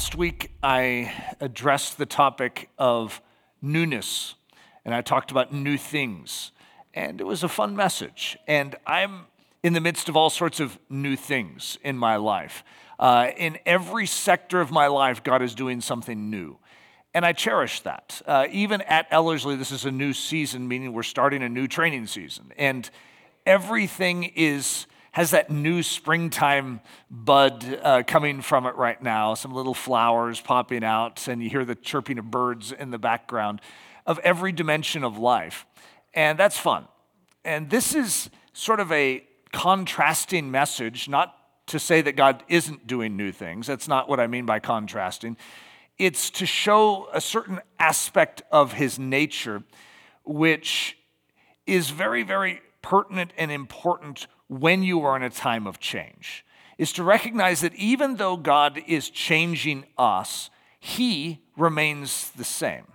Last week, I addressed the topic of newness, and I talked about new things. And it was a fun message. And I'm in the midst of all sorts of new things in my life. Uh, in every sector of my life, God is doing something new. And I cherish that. Uh, even at Ellerslie, this is a new season, meaning we're starting a new training season. And everything is has that new springtime bud uh, coming from it right now, some little flowers popping out, and you hear the chirping of birds in the background of every dimension of life. And that's fun. And this is sort of a contrasting message, not to say that God isn't doing new things. That's not what I mean by contrasting. It's to show a certain aspect of his nature, which is very, very pertinent and important when you are in a time of change is to recognize that even though God is changing us, He remains the same.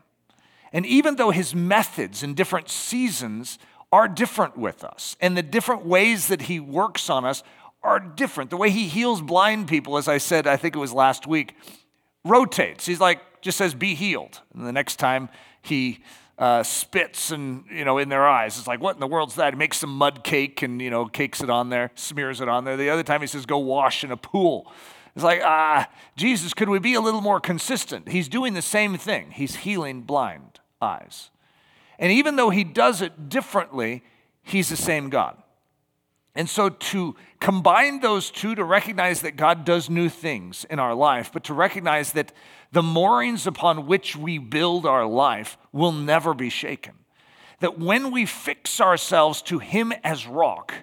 And even though His methods in different seasons are different with us, and the different ways that He works on us are different, the way He heals blind people, as I said, I think it was last week, rotates. He's like, just says, be healed. And the next time He uh, spits and you know in their eyes. It's like, what in the world's that? He makes some mud cake and you know cakes it on there, smears it on there. The other time he says, go wash in a pool. It's like, ah, Jesus, could we be a little more consistent? He's doing the same thing. He's healing blind eyes. And even though he does it differently, he's the same God. And so to combine those two, to recognize that God does new things in our life, but to recognize that the moorings upon which we build our life will never be shaken. That when we fix ourselves to Him as rock,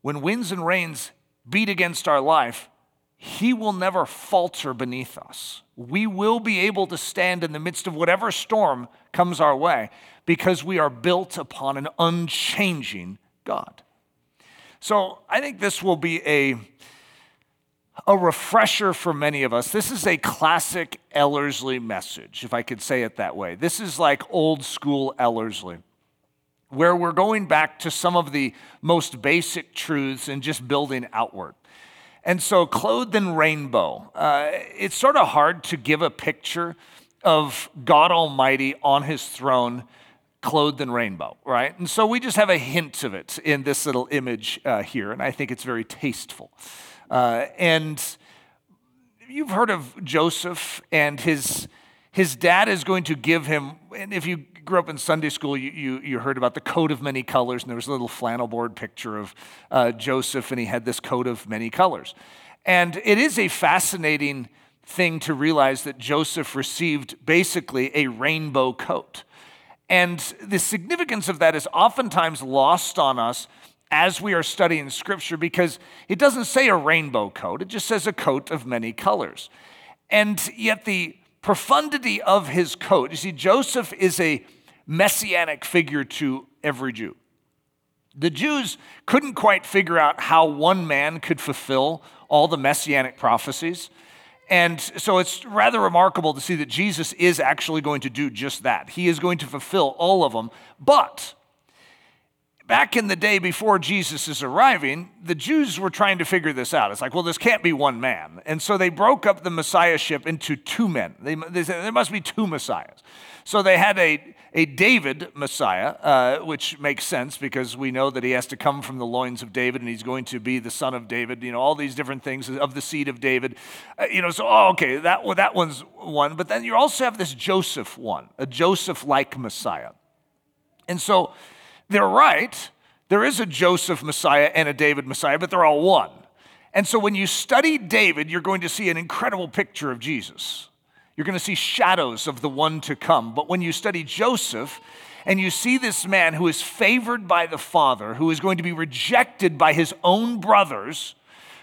when winds and rains beat against our life, He will never falter beneath us. We will be able to stand in the midst of whatever storm comes our way because we are built upon an unchanging God. So I think this will be a a refresher for many of us. This is a classic Ellerslie message, if I could say it that way. This is like old school Ellerslie, where we're going back to some of the most basic truths and just building outward. And so, clothed in rainbow, uh, it's sort of hard to give a picture of God Almighty on his throne clothed in rainbow, right? And so we just have a hint of it in this little image uh, here, and I think it's very tasteful. Uh, and you've heard of Joseph and his, his dad is going to give him, and if you grew up in Sunday school, you, you, you heard about the coat of many colors, and there was a little flannel board picture of uh, Joseph, and he had this coat of many colors. And it is a fascinating thing to realize that Joseph received basically a rainbow coat. And the significance of that is oftentimes lost on us as we are studying scripture because it doesn't say a rainbow coat, it just says a coat of many colors. And yet, the profundity of his coat, you see, Joseph is a messianic figure to every Jew. The Jews couldn't quite figure out how one man could fulfill all the messianic prophecies. And so it's rather remarkable to see that Jesus is actually going to do just that. He is going to fulfill all of them. But back in the day before Jesus is arriving, the Jews were trying to figure this out. It's like, well, this can't be one man. And so they broke up the messiahship into two men. They, they said there must be two messiahs. So they had a, a David Messiah, uh, which makes sense because we know that he has to come from the loins of David and he's going to be the son of David, you know, all these different things of the seed of David. Uh, you know, so, oh, okay, that, well, that one's one. But then you also have this Joseph one, a Joseph like Messiah. And so they're right. There is a Joseph Messiah and a David Messiah, but they're all one. And so when you study David, you're going to see an incredible picture of Jesus. You're going to see shadows of the one to come. But when you study Joseph, and you see this man who is favored by the father, who is going to be rejected by his own brothers,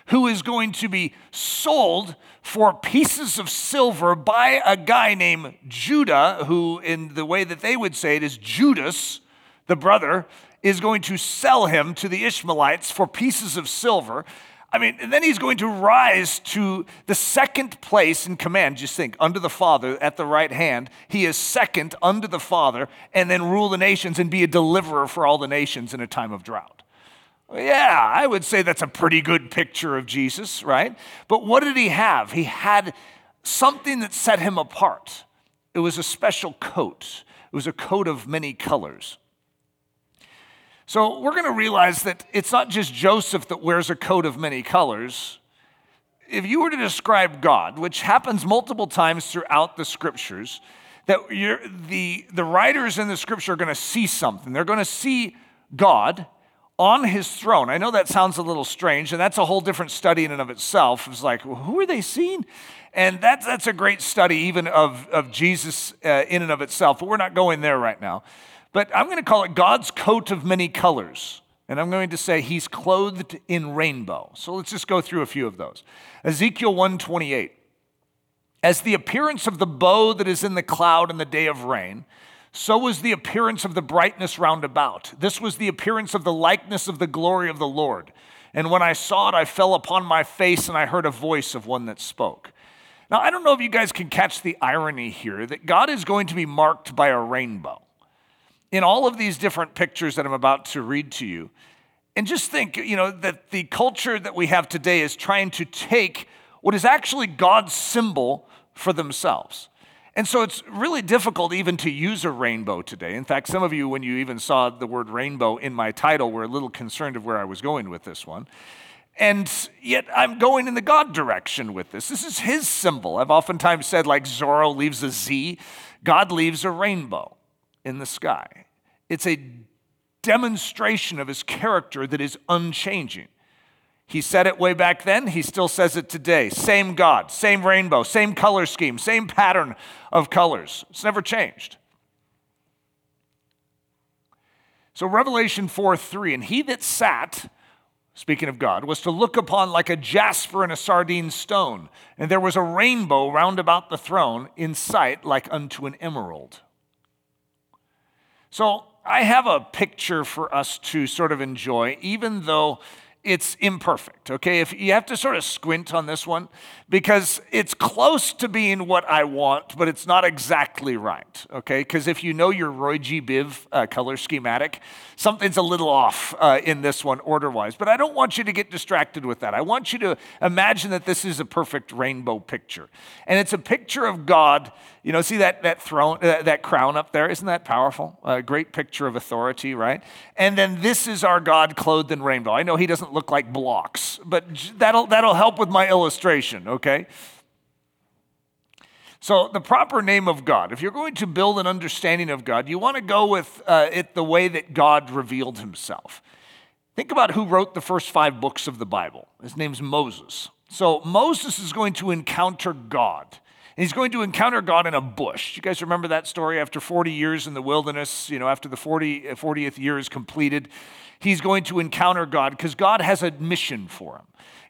who is going to be sold for pieces of silver by a guy named Judah, who, in the way that they would say it, is Judas, the brother, is going to sell him to the Ishmaelites for pieces of silver. I mean, and then he's going to rise to the second place in command. Just think, under the Father at the right hand, he is second under the Father, and then rule the nations and be a deliverer for all the nations in a time of drought. Yeah, I would say that's a pretty good picture of Jesus, right? But what did he have? He had something that set him apart. It was a special coat, it was a coat of many colors. So we're going to realize that it's not just Joseph that wears a coat of many colors. If you were to describe God, which happens multiple times throughout the scriptures, that the, the writers in the scripture are going to see something. They're going to see God on his throne. I know that sounds a little strange, and that's a whole different study in and of itself. It's like, well, who are they seeing? And that's, that's a great study, even of, of Jesus uh, in and of itself, but we're not going there right now. But I'm going to call it God's coat of many colors. And I'm going to say he's clothed in rainbow. So let's just go through a few of those. Ezekiel 128. As the appearance of the bow that is in the cloud in the day of rain, so was the appearance of the brightness round about. This was the appearance of the likeness of the glory of the Lord. And when I saw it, I fell upon my face and I heard a voice of one that spoke. Now, I don't know if you guys can catch the irony here that God is going to be marked by a rainbow in all of these different pictures that I'm about to read to you. And just think, you know, that the culture that we have today is trying to take what is actually God's symbol for themselves. And so it's really difficult even to use a rainbow today. In fact, some of you, when you even saw the word rainbow in my title, were a little concerned of where I was going with this one. And yet I'm going in the God direction with this. This is his symbol. I've oftentimes said, like Zorro leaves a Z, God leaves a rainbow in the sky. It's a demonstration of his character that is unchanging. He said it way back then, he still says it today. Same God, same rainbow, same color scheme, same pattern of colors. It's never changed. So, Revelation 4 3, and he that sat, speaking of God, was to look upon like a jasper and a sardine stone, and there was a rainbow round about the throne in sight like unto an emerald. So, I have a picture for us to sort of enjoy, even though it's imperfect, okay? If you have to sort of squint on this one because it's close to being what I want, but it's not exactly right, okay? Because if you know your Roy G. Biv uh, color schematic, something's a little off uh, in this one order wise. But I don't want you to get distracted with that. I want you to imagine that this is a perfect rainbow picture. And it's a picture of God. You know, see that, that throne, uh, that crown up there? Isn't that powerful? A great picture of authority, right? And then this is our God clothed in rainbow. I know he doesn't look like blocks, but that'll, that'll help with my illustration, okay? So, the proper name of God, if you're going to build an understanding of God, you want to go with uh, it the way that God revealed himself. Think about who wrote the first five books of the Bible. His name's Moses. So, Moses is going to encounter God. And he's going to encounter God in a bush. You guys remember that story? After 40 years in the wilderness, you know, after the 40, uh, 40th year is completed, he's going to encounter God because God has a mission for him.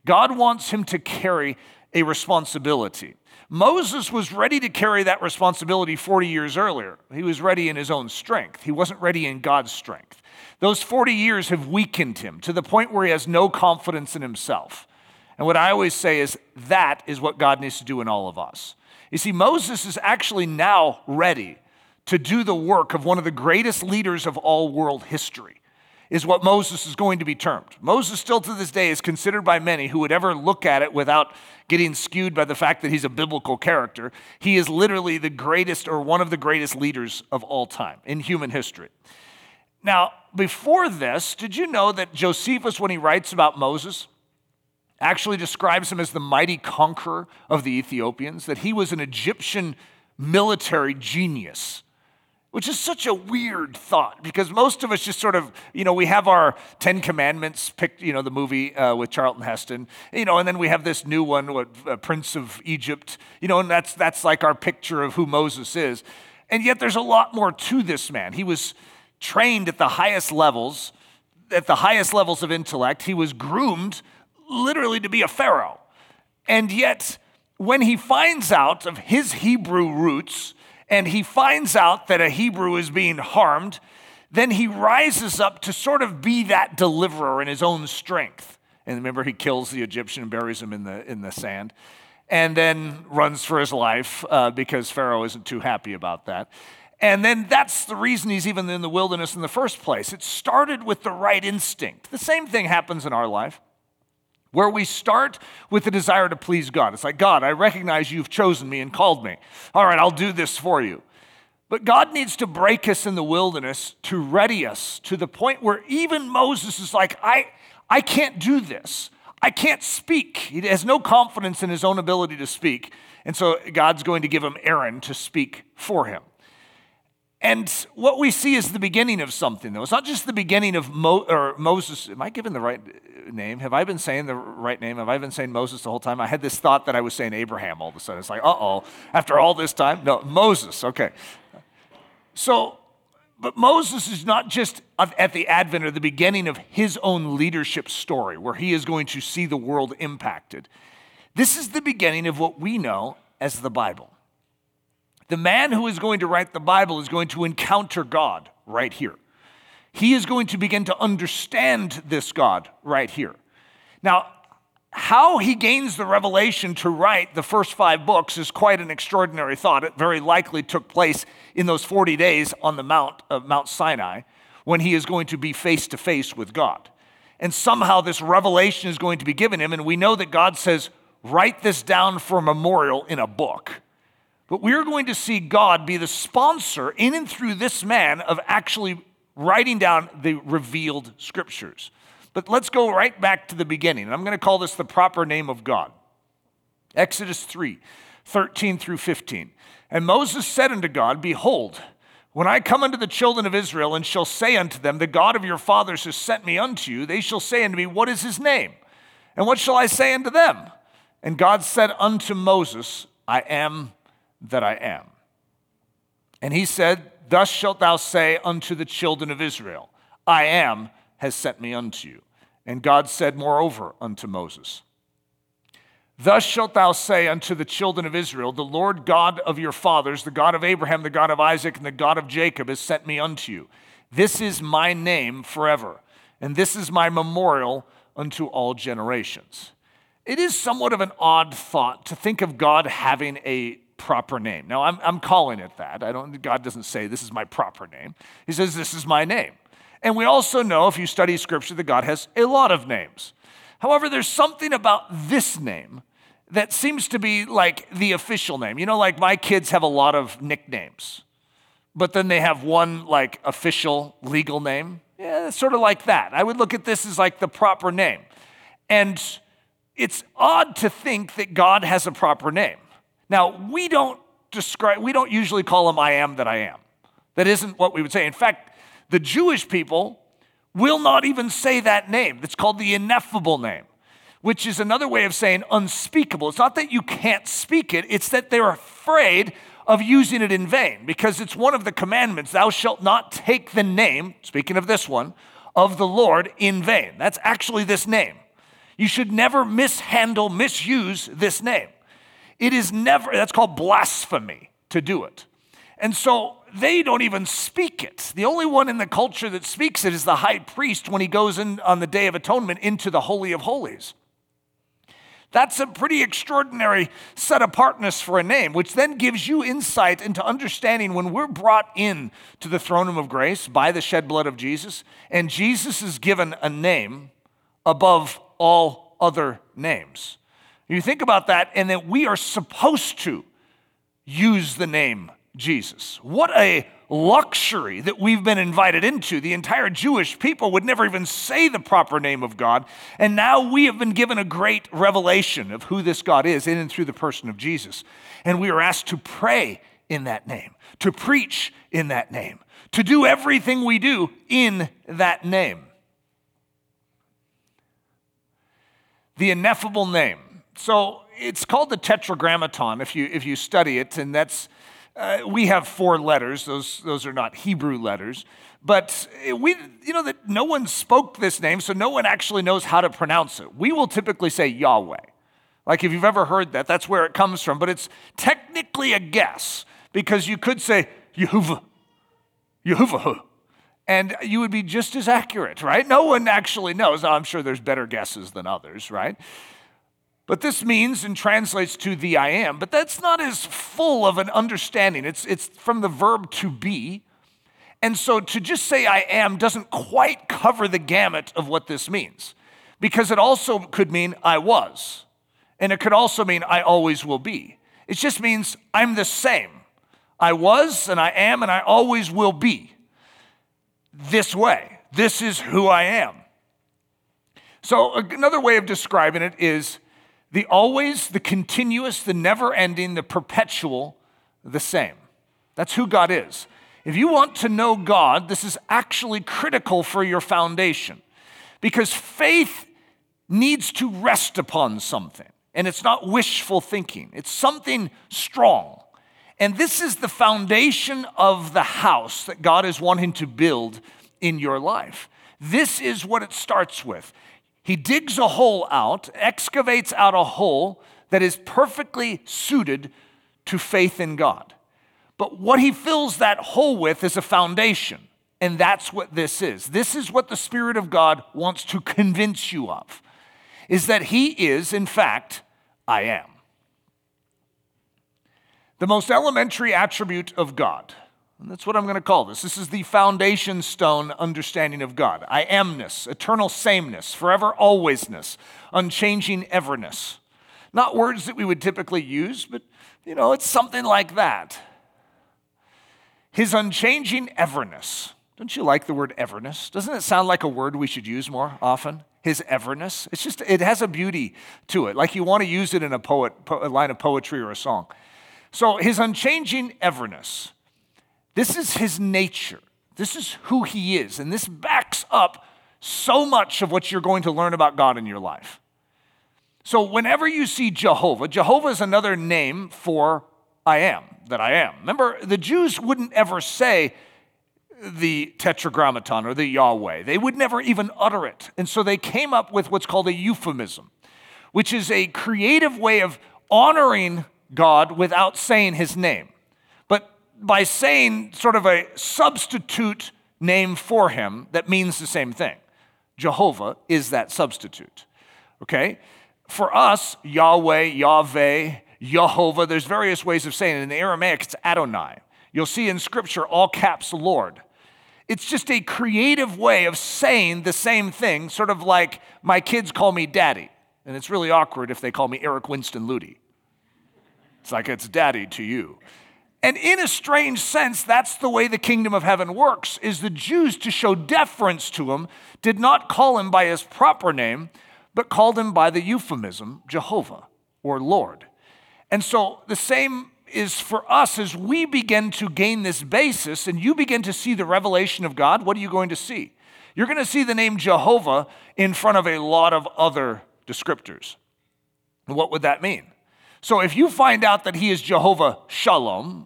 God wants him to carry a responsibility. Moses was ready to carry that responsibility 40 years earlier. He was ready in his own strength, he wasn't ready in God's strength. Those 40 years have weakened him to the point where he has no confidence in himself. And what I always say is that is what God needs to do in all of us. You see, Moses is actually now ready to do the work of one of the greatest leaders of all world history, is what Moses is going to be termed. Moses, still to this day, is considered by many who would ever look at it without getting skewed by the fact that he's a biblical character. He is literally the greatest or one of the greatest leaders of all time in human history. Now, before this, did you know that Josephus, when he writes about Moses, actually describes him as the mighty conqueror of the Ethiopians, that he was an Egyptian military genius, which is such a weird thought because most of us just sort of, you know, we have our Ten Commandments picked, you know, the movie uh, with Charlton Heston, you know, and then we have this new one, what, uh, Prince of Egypt, you know, and that's, that's like our picture of who Moses is. And yet there's a lot more to this man. He was trained at the highest levels, at the highest levels of intellect. He was groomed literally to be a Pharaoh. And yet, when he finds out of his Hebrew roots and he finds out that a Hebrew is being harmed, then he rises up to sort of be that deliverer in his own strength. And remember, he kills the Egyptian and buries him in the, in the sand, and then runs for his life uh, because Pharaoh isn't too happy about that. And then that's the reason he's even in the wilderness in the first place. It started with the right instinct. The same thing happens in our life where we start with the desire to please God. It's like, God, I recognize you've chosen me and called me. All right, I'll do this for you. But God needs to break us in the wilderness to ready us to the point where even Moses is like, I, I can't do this. I can't speak. He has no confidence in his own ability to speak. And so God's going to give him Aaron to speak for him. And what we see is the beginning of something, though. It's not just the beginning of Mo- or Moses. Am I giving the right name? Have I been saying the right name? Have I been saying Moses the whole time? I had this thought that I was saying Abraham all of a sudden. It's like, uh oh, after all this time? No, Moses, okay. So, but Moses is not just at the advent or the beginning of his own leadership story where he is going to see the world impacted. This is the beginning of what we know as the Bible. The man who is going to write the Bible is going to encounter God right here. He is going to begin to understand this God right here. Now, how he gains the revelation to write the first five books is quite an extraordinary thought. It very likely took place in those 40 days on the Mount of Mount Sinai when he is going to be face to face with God. And somehow this revelation is going to be given him, and we know that God says, Write this down for memorial in a book. But we're going to see God be the sponsor in and through this man of actually writing down the revealed scriptures. But let's go right back to the beginning. And I'm going to call this the proper name of God. Exodus 3 13 through 15. And Moses said unto God, Behold, when I come unto the children of Israel and shall say unto them, The God of your fathers has sent me unto you, they shall say unto me, What is his name? And what shall I say unto them? And God said unto Moses, I am that I am. And he said, Thus shalt thou say unto the children of Israel, I am has sent me unto you. And God said, moreover, unto Moses, Thus shalt thou say unto the children of Israel, The Lord God of your fathers, the God of Abraham, the God of Isaac, and the God of Jacob, has sent me unto you. This is my name forever, and this is my memorial unto all generations. It is somewhat of an odd thought to think of God having a proper name. Now, I'm, I'm calling it that. I don't, God doesn't say, This is my proper name. He says, This is my name. And we also know, if you study scripture, that God has a lot of names. However, there's something about this name that seems to be like the official name. You know, like my kids have a lot of nicknames, but then they have one like official legal name. Yeah, sort of like that. I would look at this as like the proper name. And it's odd to think that God has a proper name. Now, we don't describe, we don't usually call him I am that I am. That isn't what we would say. In fact, the Jewish people will not even say that name. It's called the ineffable name, which is another way of saying unspeakable. It's not that you can't speak it, it's that they're afraid of using it in vain because it's one of the commandments thou shalt not take the name, speaking of this one, of the Lord in vain. That's actually this name. You should never mishandle, misuse this name. It is never, that's called blasphemy to do it. And so they don't even speak it. The only one in the culture that speaks it is the high priest when he goes in on the Day of Atonement into the Holy of Holies. That's a pretty extraordinary set apartness for a name, which then gives you insight into understanding when we're brought in to the throne room of grace by the shed blood of Jesus, and Jesus is given a name above all other names. You think about that, and that we are supposed to use the name Jesus. What a luxury that we've been invited into. The entire Jewish people would never even say the proper name of God. And now we have been given a great revelation of who this God is in and through the person of Jesus. And we are asked to pray in that name, to preach in that name, to do everything we do in that name. The ineffable name so it's called the Tetragrammaton if you, if you study it, and that's, uh, we have four letters. Those, those are not Hebrew letters. but we, you know, that no one spoke this name, so no one actually knows how to pronounce it. We will typically say Yahweh. Like if you've ever heard that, that's where it comes from. But it's technically a guess because you could say Yehovah, Yehovah, and you would be just as accurate, right? No one actually knows. Now, I'm sure there's better guesses than others, right? But this means and translates to the I am, but that's not as full of an understanding. It's, it's from the verb to be. And so to just say I am doesn't quite cover the gamut of what this means, because it also could mean I was, and it could also mean I always will be. It just means I'm the same. I was, and I am, and I always will be this way. This is who I am. So, another way of describing it is the always, the continuous, the never ending, the perpetual, the same. That's who God is. If you want to know God, this is actually critical for your foundation because faith needs to rest upon something. And it's not wishful thinking, it's something strong. And this is the foundation of the house that God is wanting to build in your life. This is what it starts with. He digs a hole out, excavates out a hole that is perfectly suited to faith in God. But what he fills that hole with is a foundation. And that's what this is. This is what the Spirit of God wants to convince you of is that he is, in fact, I am. The most elementary attribute of God. And that's what I'm going to call this. This is the foundation stone understanding of God. I amness, eternal sameness, forever alwaysness, unchanging everness. Not words that we would typically use, but you know, it's something like that. His unchanging everness. Don't you like the word everness? Doesn't it sound like a word we should use more often? His everness. It's just, it has a beauty to it, like you want to use it in a poet, a line of poetry or a song. So, his unchanging everness. This is his nature. This is who he is. And this backs up so much of what you're going to learn about God in your life. So, whenever you see Jehovah, Jehovah is another name for I am, that I am. Remember, the Jews wouldn't ever say the tetragrammaton or the Yahweh, they would never even utter it. And so they came up with what's called a euphemism, which is a creative way of honoring God without saying his name. By saying sort of a substitute name for him that means the same thing. Jehovah is that substitute. Okay? For us, Yahweh, Yahweh, Jehovah, there's various ways of saying it. In the Aramaic, it's Adonai. You'll see in Scripture all caps Lord. It's just a creative way of saying the same thing, sort of like my kids call me daddy. And it's really awkward if they call me Eric Winston Ludy. It's like it's daddy to you. And in a strange sense, that's the way the kingdom of heaven works, is the Jews, to show deference to him, did not call him by his proper name, but called him by the euphemism Jehovah or Lord. And so the same is for us as we begin to gain this basis and you begin to see the revelation of God, what are you going to see? You're going to see the name Jehovah in front of a lot of other descriptors. What would that mean? So if you find out that he is Jehovah Shalom,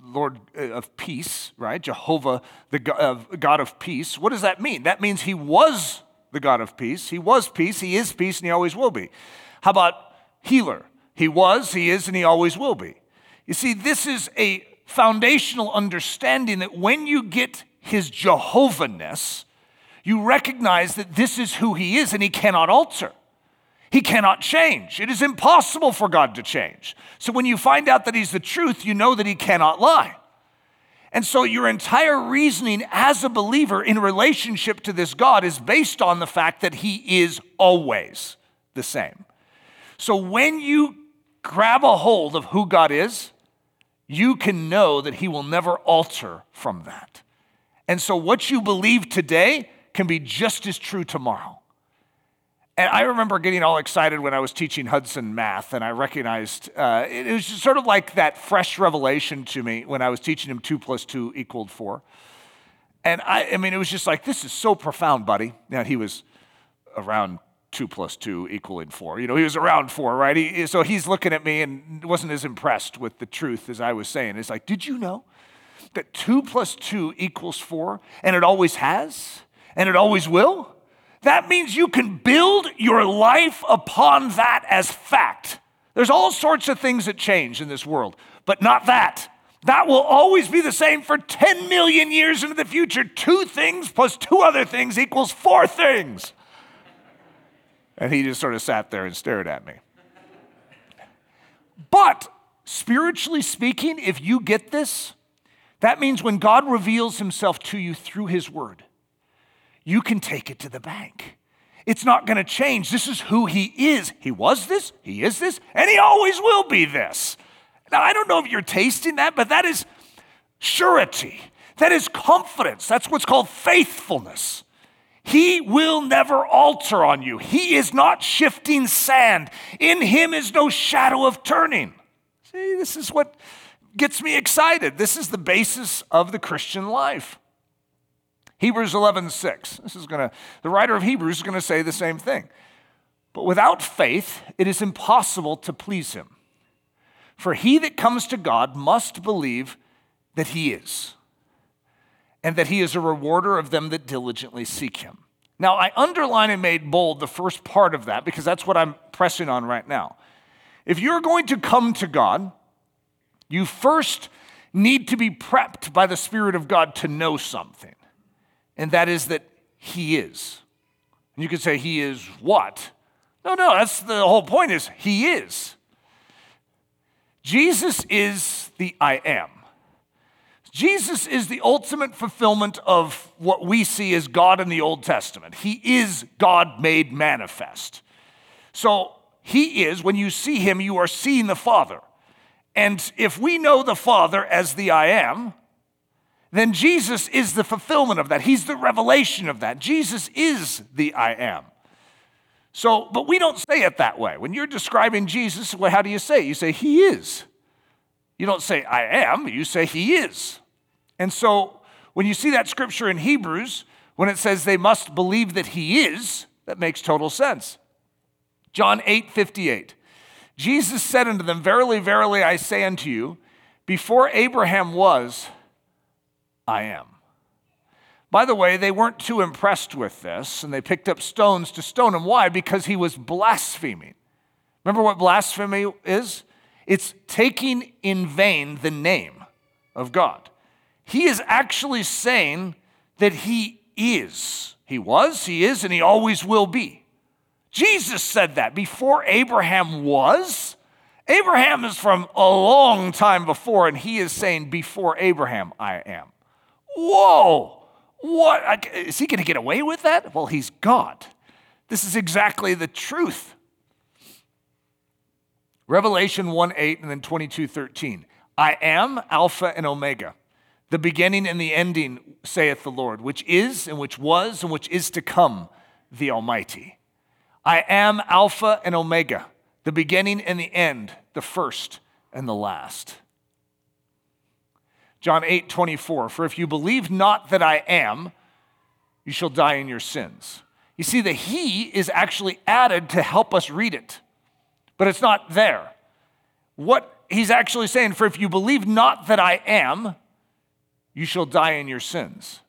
Lord uh, of peace, right? Jehovah, the God of peace, what does that mean? That means he was the God of peace. He was peace, he is peace, and he always will be. How about healer? He was, he is, and he always will be. You see, this is a foundational understanding that when you get his Jehovahness, you recognize that this is who he is and he cannot alter. He cannot change. It is impossible for God to change. So when you find out that He's the truth, you know that He cannot lie. And so your entire reasoning as a believer in relationship to this God is based on the fact that He is always the same. So when you grab a hold of who God is, you can know that He will never alter from that. And so what you believe today can be just as true tomorrow. And I remember getting all excited when I was teaching Hudson math, and I recognized uh, it was sort of like that fresh revelation to me when I was teaching him two plus two equaled four. And I, I mean, it was just like, this is so profound, buddy. Now, he was around two plus two equaling four. You know, he was around four, right? He, so he's looking at me and wasn't as impressed with the truth as I was saying. It's like, did you know that two plus two equals four, and it always has, and it always will, that means you can build your life upon that as fact. There's all sorts of things that change in this world, but not that. That will always be the same for 10 million years into the future. Two things plus two other things equals four things. And he just sort of sat there and stared at me. But spiritually speaking, if you get this, that means when God reveals himself to you through his word, you can take it to the bank. It's not going to change. This is who he is. He was this, he is this, and he always will be this. Now, I don't know if you're tasting that, but that is surety. That is confidence. That's what's called faithfulness. He will never alter on you. He is not shifting sand. In him is no shadow of turning. See, this is what gets me excited. This is the basis of the Christian life. Hebrews 11, 6. This is gonna, the writer of Hebrews is gonna say the same thing. But without faith, it is impossible to please him. For he that comes to God must believe that he is, and that he is a rewarder of them that diligently seek him. Now, I underline and made bold the first part of that because that's what I'm pressing on right now. If you're going to come to God, you first need to be prepped by the Spirit of God to know something, and that is that He is. And you could say, He is what? No, no, that's the whole point is He is. Jesus is the I am. Jesus is the ultimate fulfillment of what we see as God in the Old Testament. He is God made manifest. So he is, when you see him, you are seeing the Father. And if we know the Father as the I am, then Jesus is the fulfillment of that. He's the revelation of that. Jesus is the I am. So, but we don't say it that way. When you're describing Jesus, well, how do you say it? You say, He is. You don't say, I am, you say, He is. And so, when you see that scripture in Hebrews, when it says they must believe that He is, that makes total sense. John 8 58. Jesus said unto them, Verily, verily, I say unto you, before Abraham was, I am. By the way, they weren't too impressed with this, and they picked up stones to stone him. Why? Because he was blaspheming. Remember what blasphemy is? It's taking in vain the name of God. He is actually saying that he is. He was, he is, and he always will be. Jesus said that before Abraham was. Abraham is from a long time before, and he is saying, Before Abraham, I am. Whoa! What? Is he going to get away with that? Well, he's God. This is exactly the truth. Revelation 1 8 and then 22 13. I am Alpha and Omega, the beginning and the ending, saith the Lord, which is and which was and which is to come, the Almighty. I am Alpha and Omega, the beginning and the end, the first and the last. John 8, 24. For if you believe not that I am, you shall die in your sins. You see, the He is actually added to help us read it, but it's not there. What he's actually saying, for if you believe not that I am, you shall die in your sins.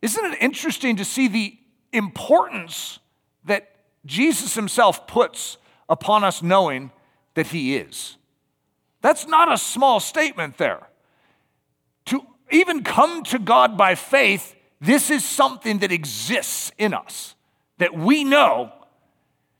Isn't it interesting to see the importance that Jesus himself puts upon us knowing that he is. That's not a small statement there. To even come to God by faith, this is something that exists in us, that we know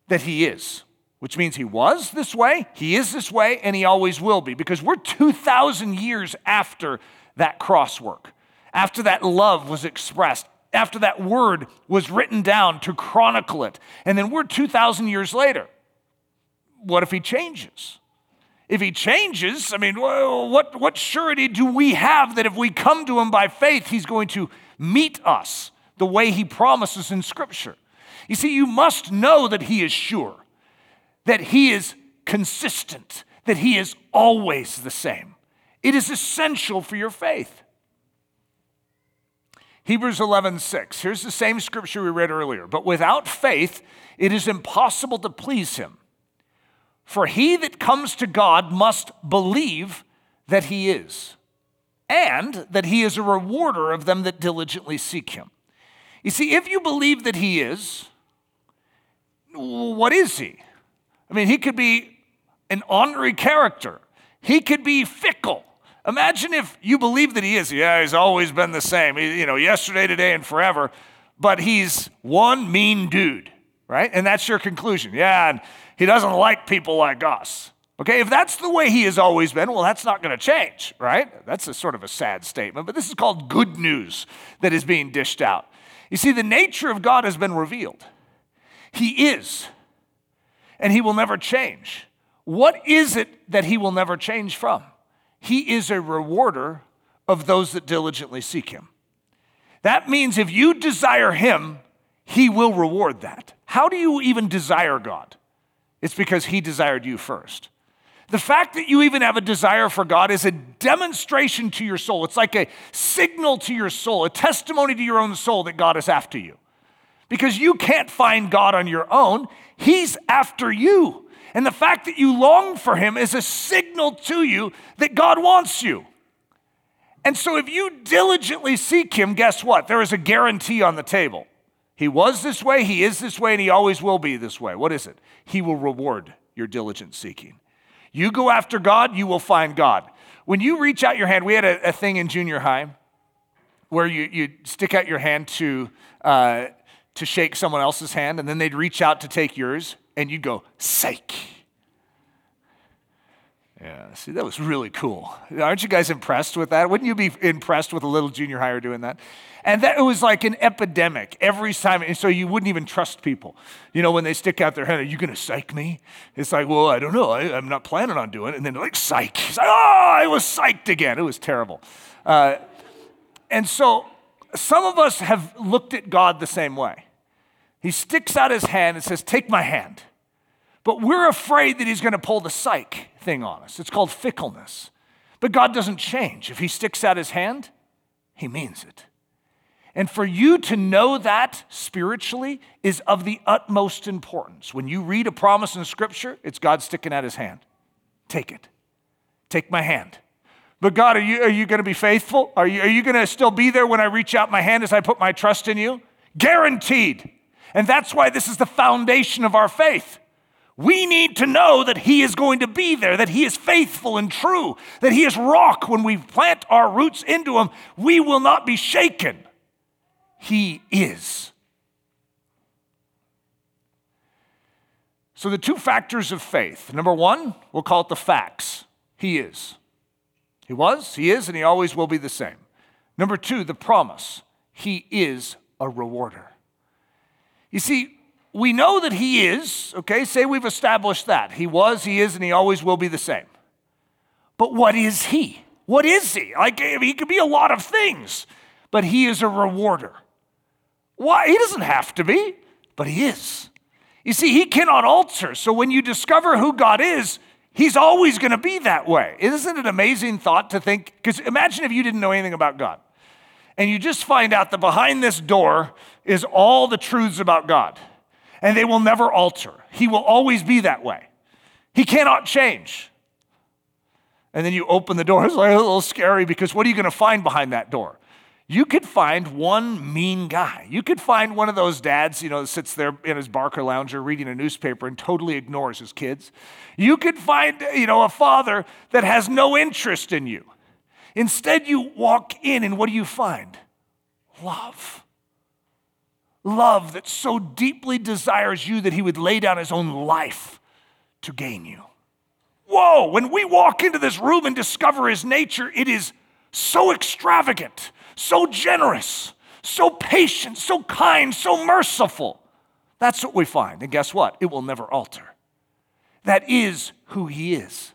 that he is, which means he was this way, he is this way, and he always will be, because we're 2,000 years after that cross work, after that love was expressed, after that word was written down to chronicle it. And then we're 2,000 years later. What if he changes? If he changes, I mean, what, what surety do we have that if we come to him by faith, he's going to meet us the way he promises in Scripture? You see, you must know that he is sure, that he is consistent, that he is always the same. It is essential for your faith. Hebrews 11, 6. Here's the same scripture we read earlier. But without faith, it is impossible to please him. For he that comes to God must believe that he is, and that he is a rewarder of them that diligently seek him. You see, if you believe that he is, what is he? I mean, he could be an honorary character, he could be fickle. Imagine if you believe that he is. Yeah, he's always been the same, you know, yesterday, today, and forever, but he's one mean dude, right? And that's your conclusion. Yeah, and he doesn't like people like us. Okay, if that's the way he has always been, well, that's not going to change, right? That's a sort of a sad statement, but this is called good news that is being dished out. You see, the nature of God has been revealed. He is, and he will never change. What is it that he will never change from? He is a rewarder of those that diligently seek him. That means if you desire him, he will reward that. How do you even desire God? It's because he desired you first. The fact that you even have a desire for God is a demonstration to your soul. It's like a signal to your soul, a testimony to your own soul that God is after you. Because you can't find God on your own, He's after you. And the fact that you long for Him is a signal to you that God wants you. And so if you diligently seek Him, guess what? There is a guarantee on the table. He was this way, He is this way, and He always will be this way. What is it? He will reward your diligent seeking. You go after God, you will find God. When you reach out your hand, we had a, a thing in junior high where you, you stick out your hand to, uh, to shake someone else's hand, and then they'd reach out to take yours, and you'd go, psych. Yeah, see, that was really cool. Aren't you guys impressed with that? Wouldn't you be impressed with a little junior higher doing that? And that it was like an epidemic every time. And so you wouldn't even trust people. You know, when they stick out their hand, are you going to psych me? It's like, well, I don't know. I, am not planning on doing it. And then like, psych. It's like, oh, I was psyched again. It was terrible. Uh, and so some of us have looked at God the same way. He sticks out his hand and says, take my hand. But we're afraid that he's going to pull the psych thing on us. It's called fickleness. But God doesn't change. If he sticks out his hand, he means it. And for you to know that spiritually is of the utmost importance. When you read a promise in Scripture, it's God sticking out his hand. Take it. Take my hand. But God, are you, are you going to be faithful? Are you, are you going to still be there when I reach out my hand as I put my trust in you? Guaranteed. And that's why this is the foundation of our faith. We need to know that He is going to be there, that He is faithful and true, that He is rock when we plant our roots into Him. We will not be shaken. He is. So, the two factors of faith number one, we'll call it the facts. He is. He was, He is, and He always will be the same. Number two, the promise. He is a rewarder. You see, we know that He is, okay? Say we've established that. He was, He is, and He always will be the same. But what is He? What is He? Like, He could be a lot of things, but He is a rewarder. Why? He doesn't have to be, but He is. You see, He cannot alter. So when you discover who God is, He's always going to be that way. Isn't it an amazing thought to think? Because imagine if you didn't know anything about God and you just find out that behind this door is all the truths about God and they will never alter. He will always be that way. He cannot change. And then you open the door, it's like a little scary because what are you going to find behind that door? You could find one mean guy. You could find one of those dads, you know, that sits there in his Barcalounger reading a newspaper and totally ignores his kids. You could find, you know, a father that has no interest in you. Instead, you walk in and what do you find? Love love that so deeply desires you that he would lay down his own life to gain you. Whoa, when we walk into this room and discover his nature, it is so extravagant, so generous, so patient, so kind, so merciful. That's what we find. And guess what? It will never alter. That is who he is.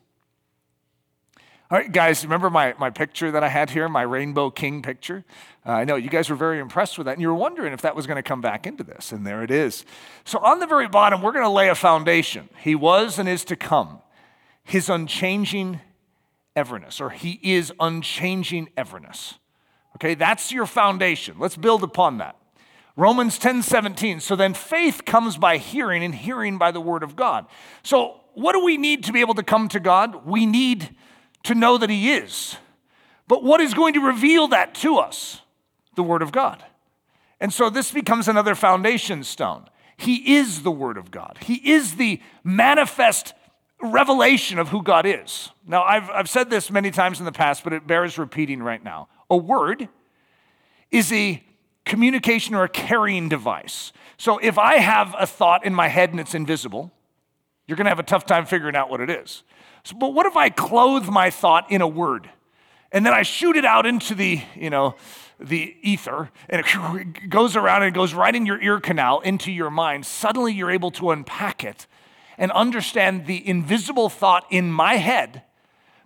All right, guys, remember my, my picture that I had here, my Rainbow King picture? Uh, I know you guys were very impressed with that, and you were wondering if that was going to come back into this, and there it is. So, on the very bottom, we're going to lay a foundation. He was and is to come, his unchanging everness, or he is unchanging everness. Okay, that's your foundation. Let's build upon that. Romans 10 17. So then faith comes by hearing, and hearing by the word of God. So, what do we need to be able to come to God? We need to know that He is. But what is going to reveal that to us? The Word of God. And so this becomes another foundation stone. He is the Word of God, He is the manifest revelation of who God is. Now, I've, I've said this many times in the past, but it bears repeating right now. A word is a communication or a carrying device. So if I have a thought in my head and it's invisible, you're going to have a tough time figuring out what it is. So, but what if I clothe my thought in a word and then I shoot it out into the, you know, the ether and it goes around and goes right in your ear canal into your mind. Suddenly you're able to unpack it and understand the invisible thought in my head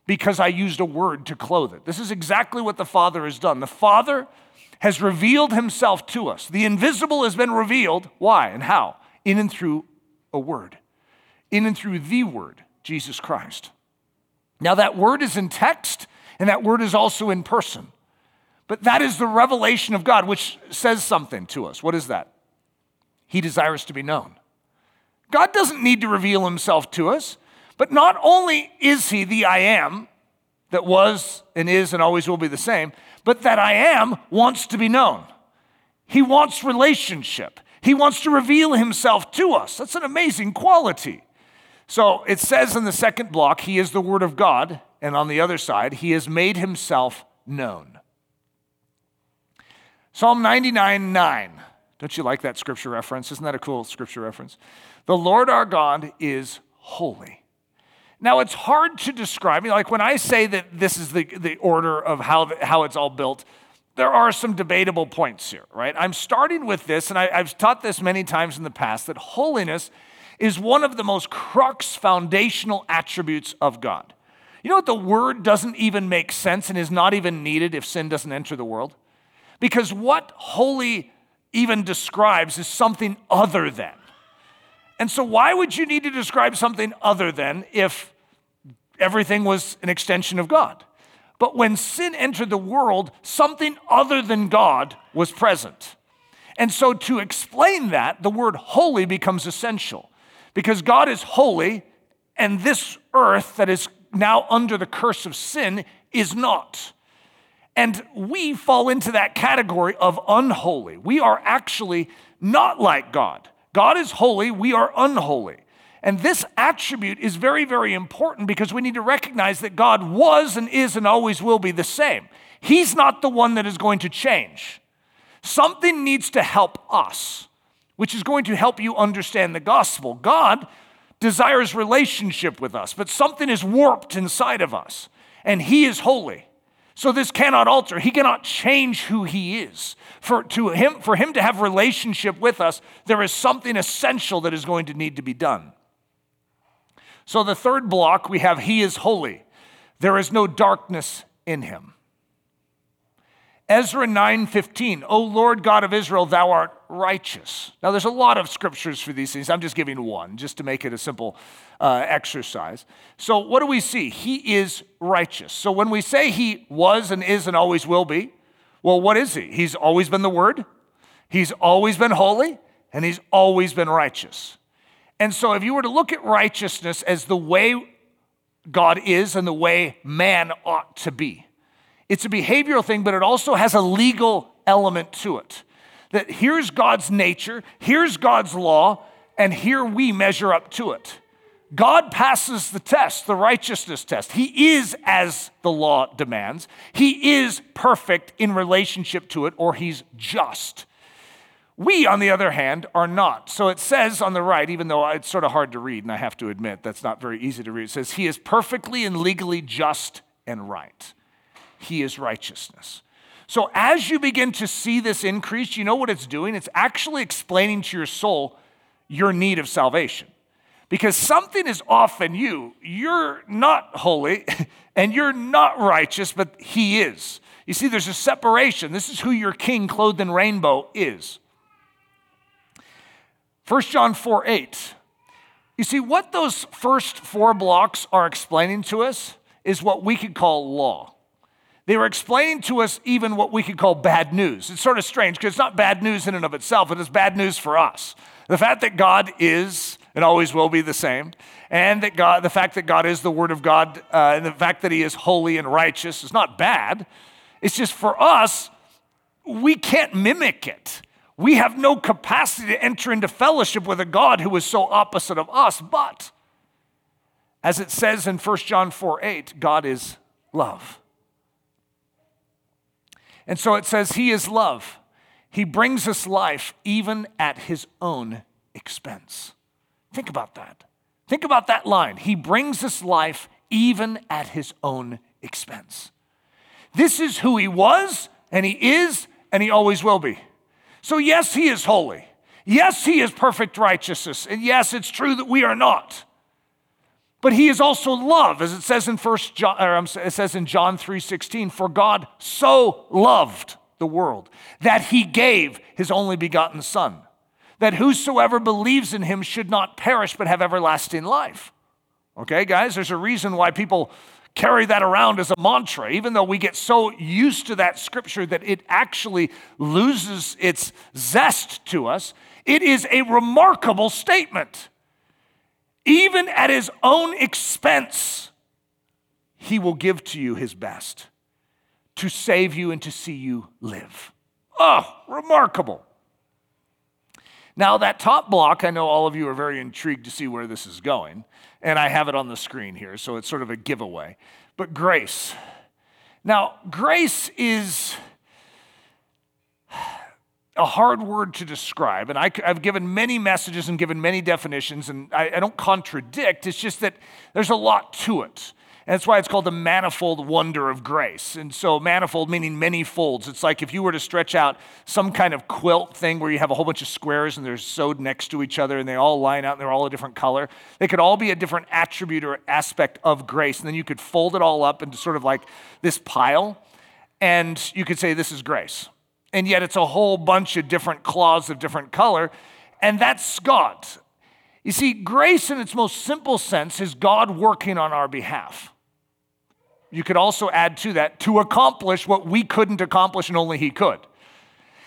because I used a word to clothe it. This is exactly what the Father has done. The Father has revealed himself to us. The invisible has been revealed. Why and how? In and through a word, in and through the word, Jesus Christ. Now, that word is in text and that word is also in person. But that is the revelation of God, which says something to us. What is that? He desires to be known. God doesn't need to reveal himself to us, but not only is he the I am that was and is and always will be the same, but that I am wants to be known. He wants relationship. He wants to reveal himself to us. That's an amazing quality. So it says in the second block, He is the Word of God. And on the other side, He has made Himself known. Psalm 99 9. Don't you like that scripture reference? Isn't that a cool scripture reference? The Lord our God is holy. Now, it's hard to describe. Like when I say that this is the, the order of how, how it's all built, there are some debatable points here, right? I'm starting with this, and I, I've taught this many times in the past that holiness is one of the most crux foundational attributes of God. You know what? The word doesn't even make sense and is not even needed if sin doesn't enter the world? Because what holy even describes is something other than. And so, why would you need to describe something other than if everything was an extension of God? But when sin entered the world, something other than God was present. And so, to explain that, the word holy becomes essential because God is holy, and this earth that is now under the curse of sin is not. And we fall into that category of unholy. We are actually not like God. God is holy, we are unholy. And this attribute is very, very important because we need to recognize that God was and is and always will be the same. He's not the one that is going to change. Something needs to help us, which is going to help you understand the gospel. God desires relationship with us, but something is warped inside of us, and He is holy. So this cannot alter. He cannot change who he is. For, to him, for him to have relationship with us, there is something essential that is going to need to be done. So the third block, we have He is holy. There is no darkness in him. Ezra 9:15, O Lord God of Israel, thou art righteous. Now there's a lot of scriptures for these things. I'm just giving one just to make it a simple uh, exercise. So what do we see? He is righteous. So when we say he was and is and always will be, well, what is he? He's always been the word. He's always been holy and he's always been righteous. And so if you were to look at righteousness as the way God is and the way man ought to be, it's a behavioral thing, but it also has a legal element to it. That here's God's nature, here's God's law, and here we measure up to it. God passes the test, the righteousness test. He is as the law demands. He is perfect in relationship to it, or he's just. We, on the other hand, are not. So it says on the right, even though it's sort of hard to read, and I have to admit that's not very easy to read, it says, He is perfectly and legally just and right. He is righteousness. So as you begin to see this increase, you know what it's doing? It's actually explaining to your soul your need of salvation. Because something is off in you. You're not holy and you're not righteous, but He is. You see, there's a separation. This is who your king clothed in rainbow is. 1 John 4 8. You see, what those first four blocks are explaining to us is what we could call law. They were explaining to us even what we could call bad news. It's sort of strange because it's not bad news in and of itself, it is bad news for us. The fact that God is and always will be the same. And that God, the fact that God is the Word of God uh, and the fact that He is holy and righteous is not bad. It's just for us, we can't mimic it. We have no capacity to enter into fellowship with a God who is so opposite of us. But as it says in 1 John 4 8, God is love. And so it says, He is love. He brings us life even at His own expense. Think about that. Think about that line. He brings us life even at His own expense. This is who He was, and He is, and He always will be. So, yes, He is holy. Yes, He is perfect righteousness. And yes, it's true that we are not. But he is also love, as it says in First John, or it says in John 3:16, for God so loved the world that he gave his only begotten Son, that whosoever believes in him should not perish but have everlasting life. Okay, guys, there's a reason why people carry that around as a mantra, even though we get so used to that scripture that it actually loses its zest to us. It is a remarkable statement even at his own expense, he will give to you his best to save you and to see you live. Oh, remarkable. Now, that top block, I know all of you are very intrigued to see where this is going, and I have it on the screen here, so it's sort of a giveaway. But grace. Now, grace is a hard word to describe. And I, have given many messages and given many definitions, and I, I don't contradict. It's just that there's a lot to it. And that's why it's called the manifold wonder of grace. And so, manifold meaning many folds. It's like if you were to stretch out some kind of quilt thing where you have a whole bunch of squares and they're sewed next to each other and they all line out and they're all a different color. They could all be a different attribute or aspect of grace. And then you could fold it all up into sort of like this pile. And you could say, This is grace and yet it's a whole bunch of different claws of different color, and that's God. You see, grace in its most simple sense is God working on our behalf. You could also add to that to accomplish what we couldn't accomplish and only He could.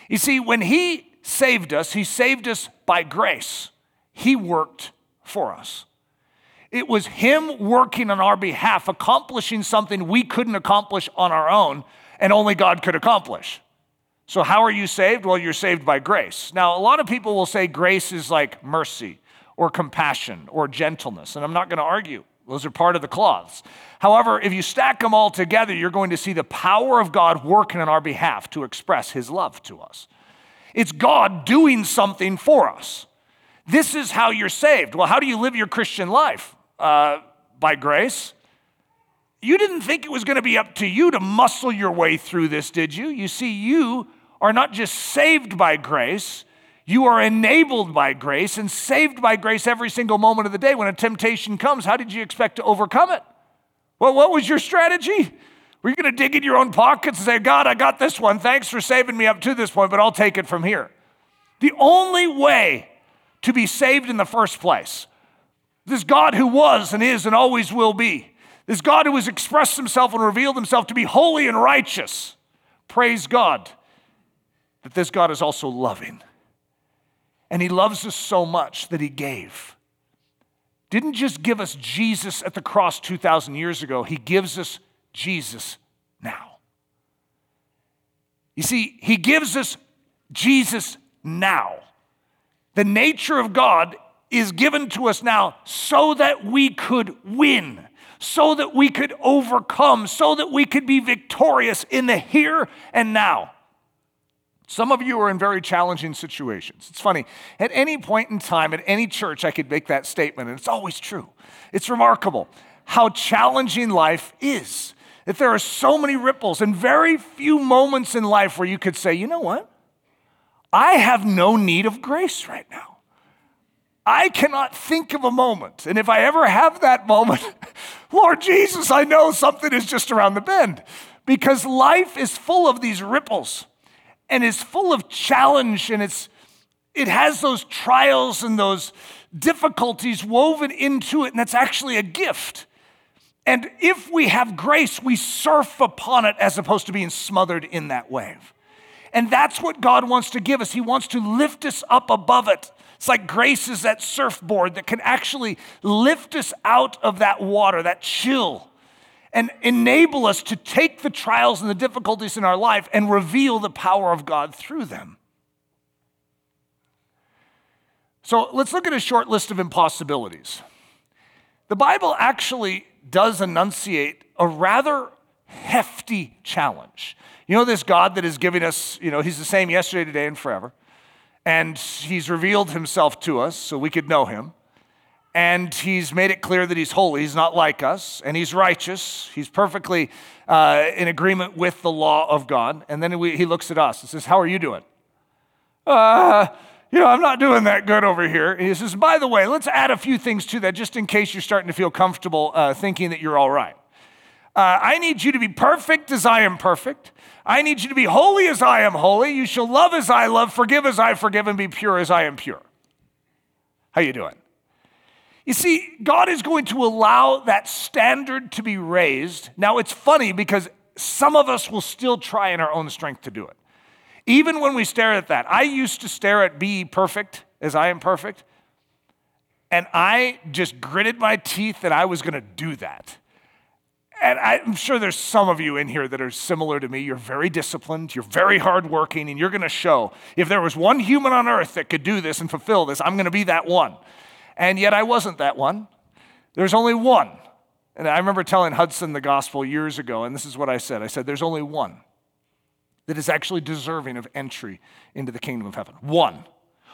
You see, when He saved us, He saved us by grace. He worked for us. It was Him working on our behalf, accomplishing something we couldn't accomplish on our own and only God could accomplish. So, how are you saved? Well, you're saved by grace. Now, a lot of people will say grace is like mercy or compassion or gentleness, and I'm not going to argue. Those are part of the cloths. However, if you stack them all together, you're going to see the power of God working on our behalf to express his love to us. It's God doing something for us. This is how you're saved. Well, how do you live your Christian life? Uh, by grace. You didn't think it was going to be up to you to muscle your way through this, did you? You see, you are not just saved by grace, you are enabled by grace and saved by grace every single moment of the day. When a temptation comes, how did you expect to overcome it? Well, what was your strategy? Were you going to dig in your own pockets and say, God, I got this one. Thanks for saving me up to this point, but I'll take it from here? The only way to be saved in the first place, this God who was and is and always will be, this God who has expressed himself and revealed himself to be holy and righteous, praise God that this God is also loving. And he loves us so much that he gave. Didn't just give us Jesus at the cross 2,000 years ago, he gives us Jesus now. You see, he gives us Jesus now. The nature of God is given to us now so that we could win, so that we could overcome, so that we could be victorious in the here and now. Some of you are in very challenging situations. It's funny. At any point in time, at any church, I could make that statement, and it's always true. It's remarkable how challenging life is. That there are so many ripples and very few moments in life where you could say, you know what? I have no need of grace right now. I cannot think of a moment. And if I ever have that moment, Lord Jesus, I know something is just around the bend. Because life is full of these ripples and is full of challenge and it's it has those trials and those difficulties woven into it and that's actually a gift. And if we have grace we surf upon it as opposed to being smothered in that wave. And that's what god wants to give us. He wants to lift us up above it It's like grace is that surfboard that can actually lift us out of that water, that chill, and enable us to take the trials and the difficulties in our life and reveal the power of God through them. So let's look at a short list of impossibilities. The Bible actually does enunciate a rather hefty challenge. You know, this God that is giving us, you know, He's the same yesterday, today, and forever. And He's revealed Himself to us so we could know Him. And He's made it clear that He's holy. He's not like us. And He's righteous. He's perfectly uh, in agreement with the law of God. And then we, He looks at us and says, How are you doing? Uh, you know, I'm not doing that good over here. And he says, by the way, let's add a few things to that just in case you're starting to feel comfortable uh, thinking that you're all right. Uh, I need you to be perfect as I am perfect. I need you to be holy as I am holy. You shall love as I love, forgive as I forgive, and be pure as I am pure. How you doing? You see, God is going to allow that standard to be raised. Now, it's funny because some of us will still try in our own strength to do it. Even when we stare at that, I used to stare at be perfect as I am perfect, and I just gritted my teeth that I was going to do that. And I'm sure there's some of you in here that are similar to me. You're very disciplined, you're very hardworking, and you're going to show if there was one human on earth that could do this and fulfill this, I'm going to be that one. And yet I wasn't that one. There's only one. And I remember telling Hudson the gospel years ago, and this is what I said I said, There's only one that is actually deserving of entry into the kingdom of heaven. One.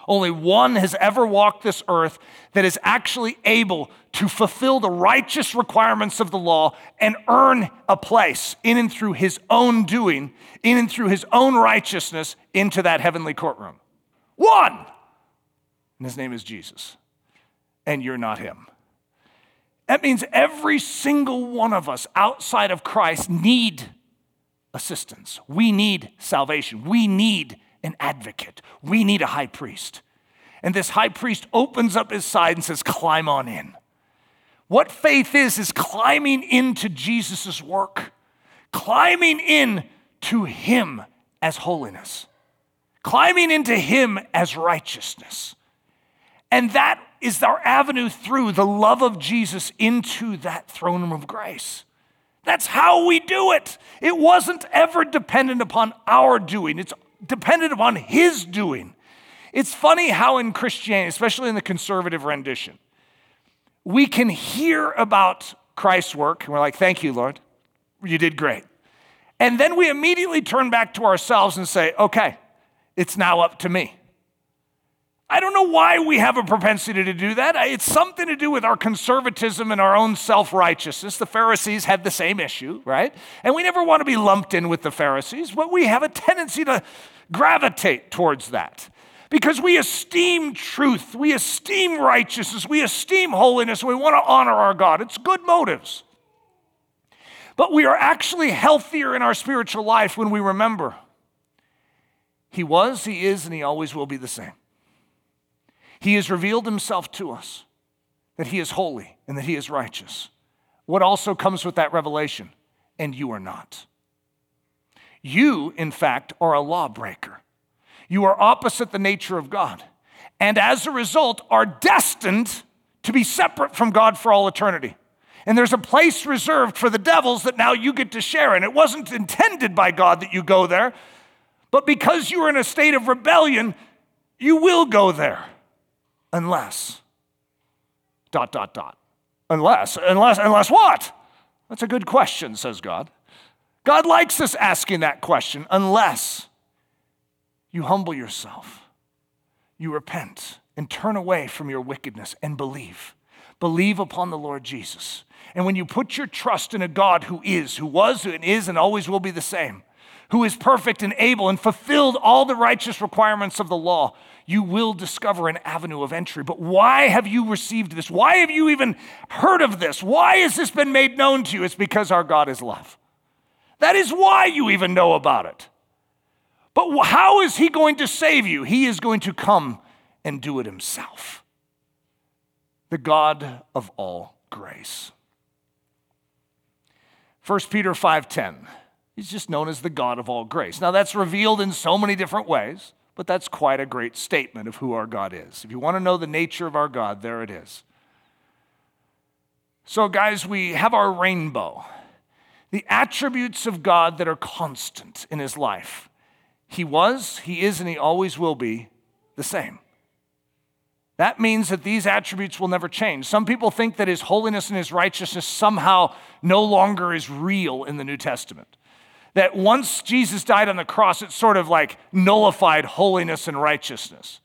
Only one has ever walked this earth that is actually able to fulfill the righteous requirements of the law and earn a place in and through his own doing, in and through his own righteousness into that heavenly courtroom. One! And his name is Jesus. And you're not him. That means every single one of us outside of Christ need assistance. We need salvation. We need an advocate. We need a high priest. And this high priest opens up his side and says, Climb on in. What faith is, is climbing into Jesus' work, climbing in to him as holiness, climbing into him as righteousness. And that is our avenue through the love of Jesus into that throne room of grace. That's how we do it. It wasn't ever dependent upon our doing, it's dependent upon His doing. It's funny how in Christianity, especially in the conservative rendition, we can hear about Christ's work and we're like, thank you, Lord. You did great. And then we immediately turn back to ourselves and say, okay, it's now up to me. I don't know why we have a propensity to do that. It's something to do with our conservatism and our own self righteousness. The Pharisees had the same issue, right? And we never want to be lumped in with the Pharisees, but we have a tendency to gravitate towards that because we esteem truth, we esteem righteousness, we esteem holiness, we want to honor our God. It's good motives. But we are actually healthier in our spiritual life when we remember He was, He is, and He always will be the same. He has revealed himself to us that he is holy and that he is righteous. What also comes with that revelation? And you are not. You, in fact, are a lawbreaker. You are opposite the nature of God. And as a result, are destined to be separate from God for all eternity. And there's a place reserved for the devils that now you get to share in. It wasn't intended by God that you go there, but because you are in a state of rebellion, you will go there. Unless, dot, dot, dot. Unless, unless, unless what? That's a good question, says God. God likes us asking that question, unless you humble yourself, you repent, and turn away from your wickedness and believe. Believe upon the Lord Jesus. And when you put your trust in a God who is, who was, and is, and always will be the same, who is perfect and able and fulfilled all the righteous requirements of the law, you will discover an avenue of entry. But why have you received this? Why have you even heard of this? Why has this been made known to you? It's because our God is love. That is why you even know about it. But how is He going to save you? He is going to come and do it Himself. The God of all grace. 1 Peter 5:10 He's just known as the God of all grace. Now, that's revealed in so many different ways, but that's quite a great statement of who our God is. If you want to know the nature of our God, there it is. So, guys, we have our rainbow, the attributes of God that are constant in his life. He was, he is, and he always will be the same. That means that these attributes will never change. Some people think that his holiness and his righteousness somehow no longer is real in the New Testament. That once Jesus died on the cross, it sort of like nullified holiness and righteousness.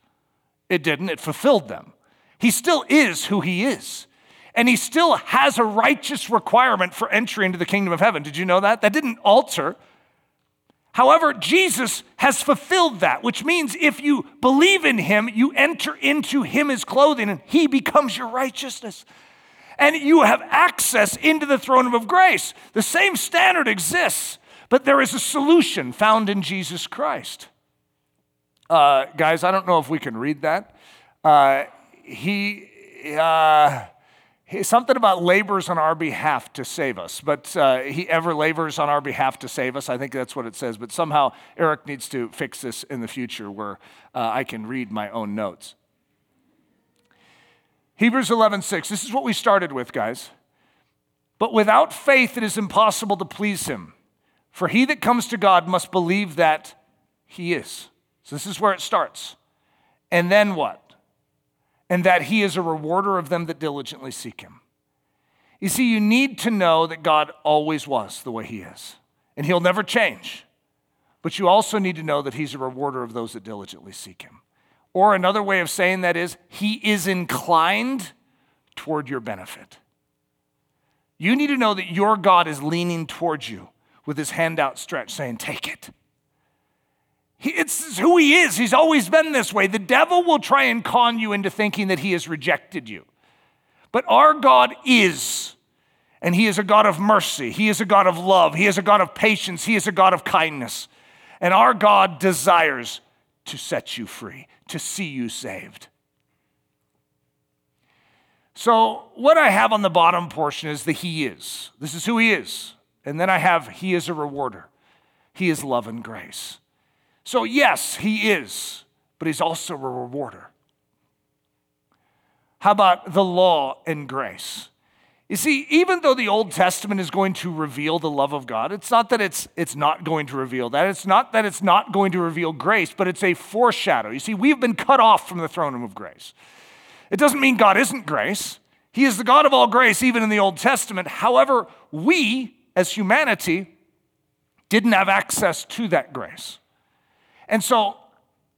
It didn't, it fulfilled them. He still is who he is. And he still has a righteous requirement for entry into the kingdom of heaven. Did you know that? That didn't alter However, Jesus has fulfilled that, which means if you believe in him, you enter into him as clothing and he becomes your righteousness. And you have access into the throne of grace. The same standard exists, but there is a solution found in Jesus Christ. Uh, guys, I don't know if we can read that. Uh, he. Uh, something about labors on our behalf to save us, but uh, he ever labors on our behalf to save us. I think that's what it says. But somehow Eric needs to fix this in the future where uh, I can read my own notes. Hebrews 11:6. This is what we started with, guys. But without faith it is impossible to please him. For he that comes to God must believe that he is. So this is where it starts. And then what? and that he is a rewarder of them that diligently seek him. You see, you need to know that God always was the way he is, and he'll never change. But you also need to know that he's a rewarder of those that diligently seek him. Or another way of saying that is, he is inclined toward your benefit. You need to know that your God is leaning towards you with his hand outstretched, saying, Take it. It's who he is. He's always been this way. The devil will try and con you into thinking that he has rejected you. But our God is, and he is a God of mercy. He is a God of love. He is a God of patience. He is a God of kindness. And our God desires to set you free, to see you saved. So, what I have on the bottom portion is the He is. This is who He is. And then I have He is a rewarder, He is love and grace. So, yes, he is, but he's also a rewarder. How about the law and grace? You see, even though the Old Testament is going to reveal the love of God, it's not that it's, it's not going to reveal that. It's not that it's not going to reveal grace, but it's a foreshadow. You see, we've been cut off from the throne room of grace. It doesn't mean God isn't grace. He is the God of all grace, even in the Old Testament. However, we, as humanity, didn't have access to that grace. And so,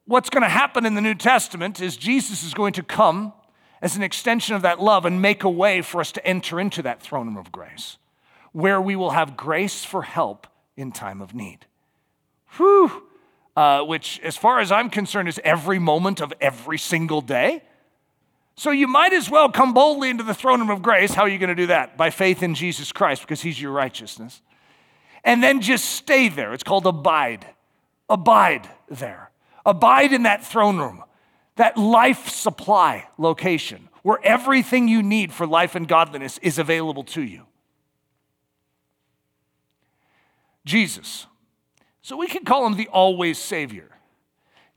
what's going to happen in the New Testament is Jesus is going to come as an extension of that love and make a way for us to enter into that throne room of grace, where we will have grace for help in time of need. Whew. Uh, which, as far as I'm concerned, is every moment of every single day. So you might as well come boldly into the throne room of grace. How are you going to do that? By faith in Jesus Christ, because he's your righteousness. And then just stay there. It's called abide. Abide there. Abide in that throne room, that life supply location where everything you need for life and godliness is available to you. Jesus. So we can call him the always Savior.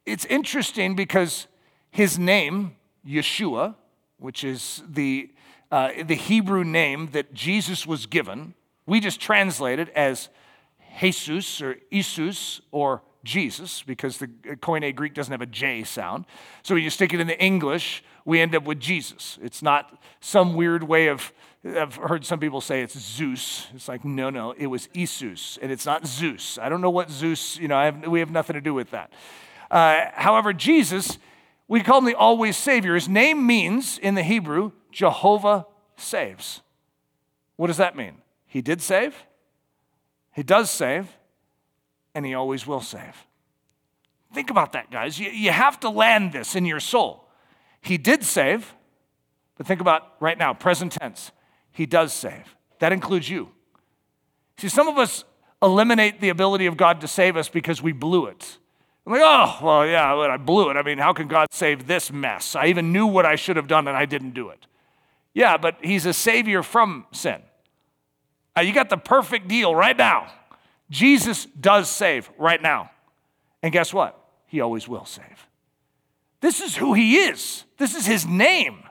It's interesting because his name, Yeshua, which is the, uh, the Hebrew name that Jesus was given, we just translate it as Jesus or Isus or Jesus because the Koine Greek doesn't have a J sound. So when you stick it in the English, we end up with Jesus. It's not some weird way of, I've heard some people say it's Zeus. It's like, no, no, it was Isus, and it's not Zeus. I don't know what Zeus, you know, have, we have nothing to do with that. Uh, however, Jesus, we call him the always Savior. His name means, in the Hebrew, Jehovah saves. What does that mean? He did save, he does save, and He always will save. Think about that, guys. You, you have to land this in your soul. He did save, but think about right now, present tense. He does save. That includes you. See, some of us eliminate the ability of God to save us because we blew it. I'm like, oh, well, yeah, I blew it. I mean, how can God save this mess? I even knew what I should have done and I didn't do it. Yeah, but He's a savior from sin. Uh, you got the perfect deal right now. Jesus does save right now. And guess what? he always will save. This is who he is, this is his name.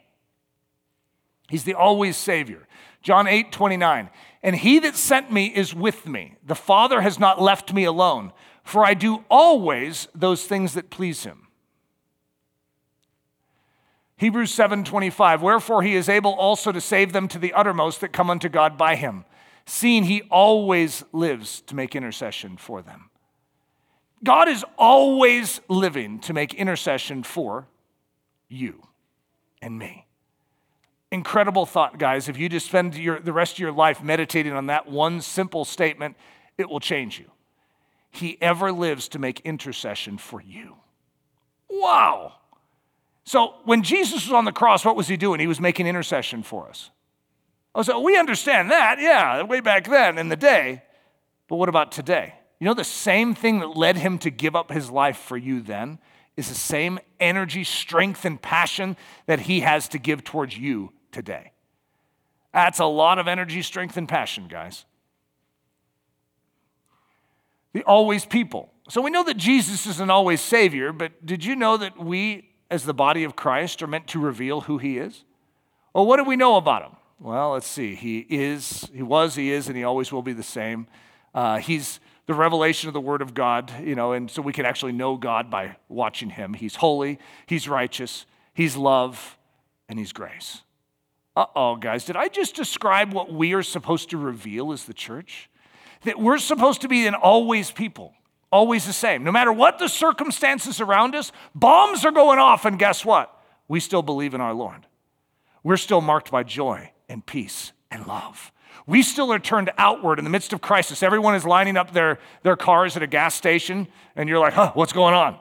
He's the always Savior. John 8, 29. And he that sent me is with me. The Father has not left me alone, for I do always those things that please him. Hebrews 7:25 Wherefore he is able also to save them to the uttermost that come unto God by him seeing he always lives to make intercession for them. God is always living to make intercession for you and me. Incredible thought, guys. If you just spend your, the rest of your life meditating on that one simple statement, it will change you. He ever lives to make intercession for you. Wow. So when Jesus was on the cross, what was he doing? He was making intercession for us. Oh, so we understand that, yeah, way back then in the day. But what about today? You know, the same thing that led him to give up his life for you then is the same energy, strength, and passion that he has to give towards you today. That's a lot of energy, strength, and passion, guys. The always people. So we know that Jesus is an always Savior, but did you know that we, as the body of Christ, are meant to reveal who He is? Well, what do we know about Him? Well, let's see. He is, he was, he is, and he always will be the same. Uh, he's the revelation of the Word of God, you know, and so we can actually know God by watching him. He's holy, he's righteous, he's love, and he's grace. Uh oh, guys, did I just describe what we are supposed to reveal as the church? That we're supposed to be an always people, always the same. No matter what the circumstances around us, bombs are going off, and guess what? We still believe in our Lord. We're still marked by joy and peace and love. We still are turned outward in the midst of crisis. Everyone is lining up their, their cars at a gas station, and you're like, huh, what's going on?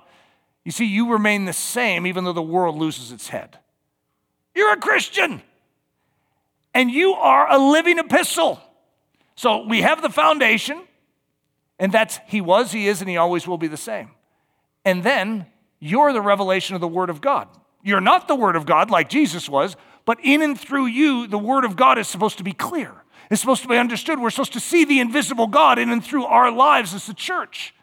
You see, you remain the same even though the world loses its head. You're a Christian, and you are a living epistle. So we have the foundation, and that's He was, He is, and He always will be the same. And then you're the revelation of the Word of God. You're not the Word of God like Jesus was, but in and through you, the Word of God is supposed to be clear. It's supposed to be understood. We're supposed to see the invisible God in and through our lives as the church.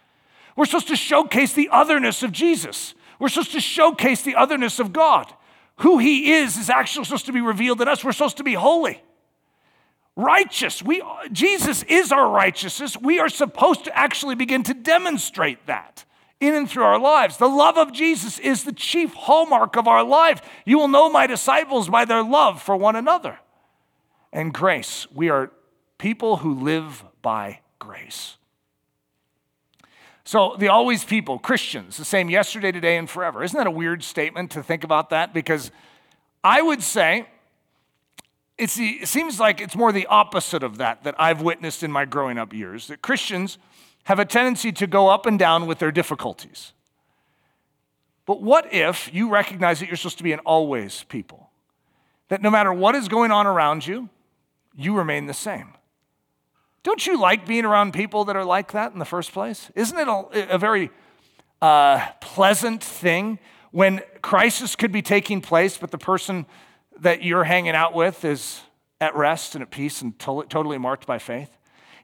We're supposed to showcase the otherness of Jesus. We're supposed to showcase the otherness of God. Who He is is actually supposed to be revealed in us. We're supposed to be holy, righteous. We, Jesus is our righteousness. We are supposed to actually begin to demonstrate that in and through our lives. The love of Jesus is the chief hallmark of our life. You will know my disciples by their love for one another. And grace, we are people who live by grace. So, the always people, Christians, the same yesterday, today, and forever. Isn't that a weird statement to think about that? Because I would say it's the, it seems like it's more the opposite of that that I've witnessed in my growing up years. That Christians have a tendency to go up and down with their difficulties. But what if you recognize that you're supposed to be an always people? That no matter what is going on around you, you remain the same. Don't you like being around people that are like that in the first place? Isn't it a, a very uh, pleasant thing when crisis could be taking place, but the person that you're hanging out with is at rest and at peace and to- totally marked by faith?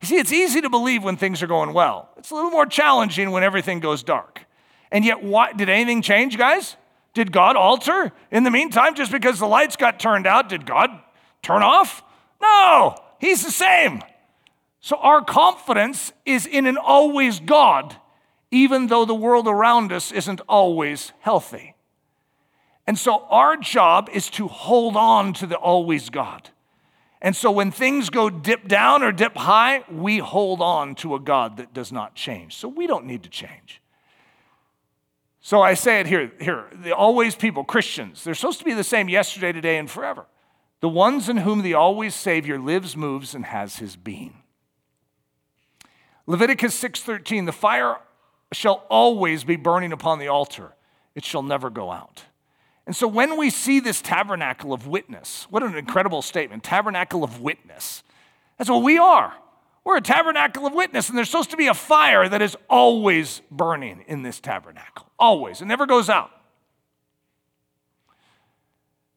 You see, it's easy to believe when things are going well. It's a little more challenging when everything goes dark. And yet, what, did anything change, guys? Did God alter in the meantime just because the lights got turned out? Did God turn off? No, He's the same. So our confidence is in an always God, even though the world around us isn't always healthy. And so our job is to hold on to the always God. And so when things go dip down or dip high, we hold on to a God that does not change. So we don't need to change. So I say it here, here, the always people, Christians, they're supposed to be the same yesterday, today, and forever. The ones in whom the always Savior lives, moves, and has his being. Leviticus 6:13, the fire shall always be burning upon the altar. It shall never go out. And so when we see this tabernacle of witness, what an incredible statement tabernacle of witness. That's what we are. We're a tabernacle of witness, and there's supposed to be a fire that is always burning in this tabernacle. Always. It never goes out.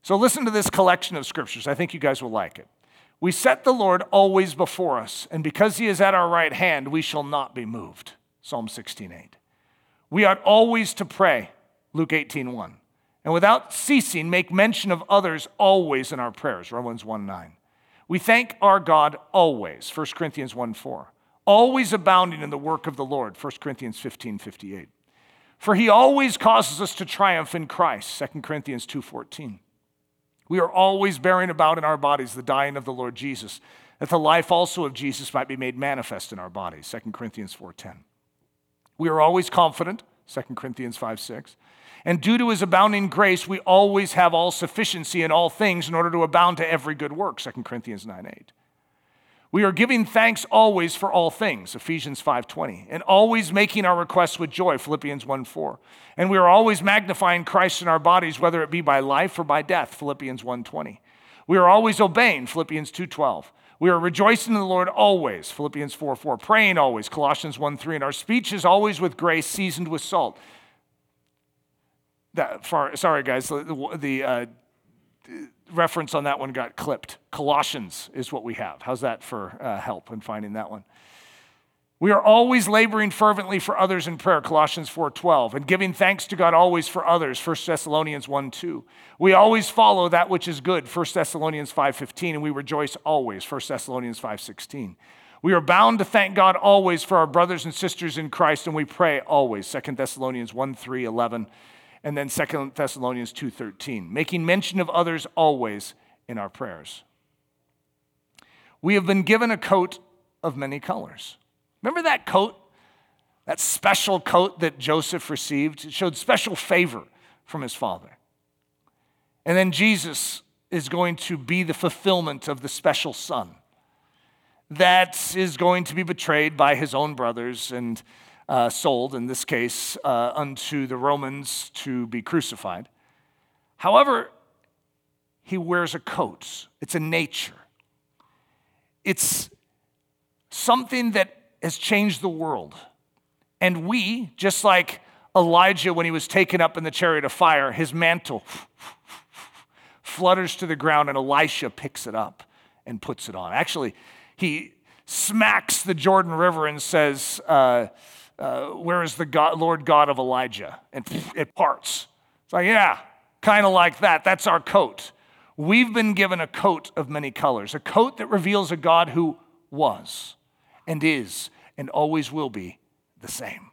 So listen to this collection of scriptures. I think you guys will like it. We set the Lord always before us, and because he is at our right hand, we shall not be moved. Psalm 16:8. We ought always to pray, Luke 18 1. And without ceasing, make mention of others always in our prayers, Romans 1 9. We thank our God always, 1 Corinthians 1 4. Always abounding in the work of the Lord, 1 Corinthians 15 58. For he always causes us to triumph in Christ, 2 Corinthians 2 14. We are always bearing about in our bodies the dying of the Lord Jesus, that the life also of Jesus might be made manifest in our bodies, 2 Corinthians 4 10. We are always confident, 2 Corinthians 5 6. And due to his abounding grace, we always have all sufficiency in all things in order to abound to every good work, 2 Corinthians 9 8. We are giving thanks always for all things, Ephesians 5:20, and always making our requests with joy, Philippians 1:4. And we are always magnifying Christ in our bodies, whether it be by life or by death, Philippians 1:20. We are always obeying, Philippians 2:12. We are rejoicing in the Lord always, Philippians 4 4. Praying always, Colossians 1 3. And our speech is always with grace, seasoned with salt. That, far, sorry, guys, the, uh, reference on that one got clipped. Colossians is what we have. How's that for uh, help in finding that one? We are always laboring fervently for others in prayer, Colossians 4:12, and giving thanks to God always for others, 1 Thessalonians 1:2. We always follow that which is good, 1 Thessalonians 5:15, and we rejoice always, 1 Thessalonians 5:16. We are bound to thank God always for our brothers and sisters in Christ, and we pray always, 2 Thessalonians 1 3, 11, and then 2 Thessalonians 2 13, making mention of others always in our prayers. We have been given a coat of many colors. Remember that coat? That special coat that Joseph received? It showed special favor from his father. And then Jesus is going to be the fulfillment of the special son that is going to be betrayed by his own brothers and uh, sold, in this case, uh, unto the Romans to be crucified. However, he wears a coat, it's a nature. It's something that has changed the world. And we, just like Elijah when he was taken up in the chariot of fire, his mantle flutters to the ground and Elisha picks it up and puts it on. Actually, he smacks the Jordan River and says, uh, uh, Where is the God, Lord God of Elijah? And it parts. It's like, yeah, kind of like that. That's our coat. We've been given a coat of many colors, a coat that reveals a God who was and is and always will be the same.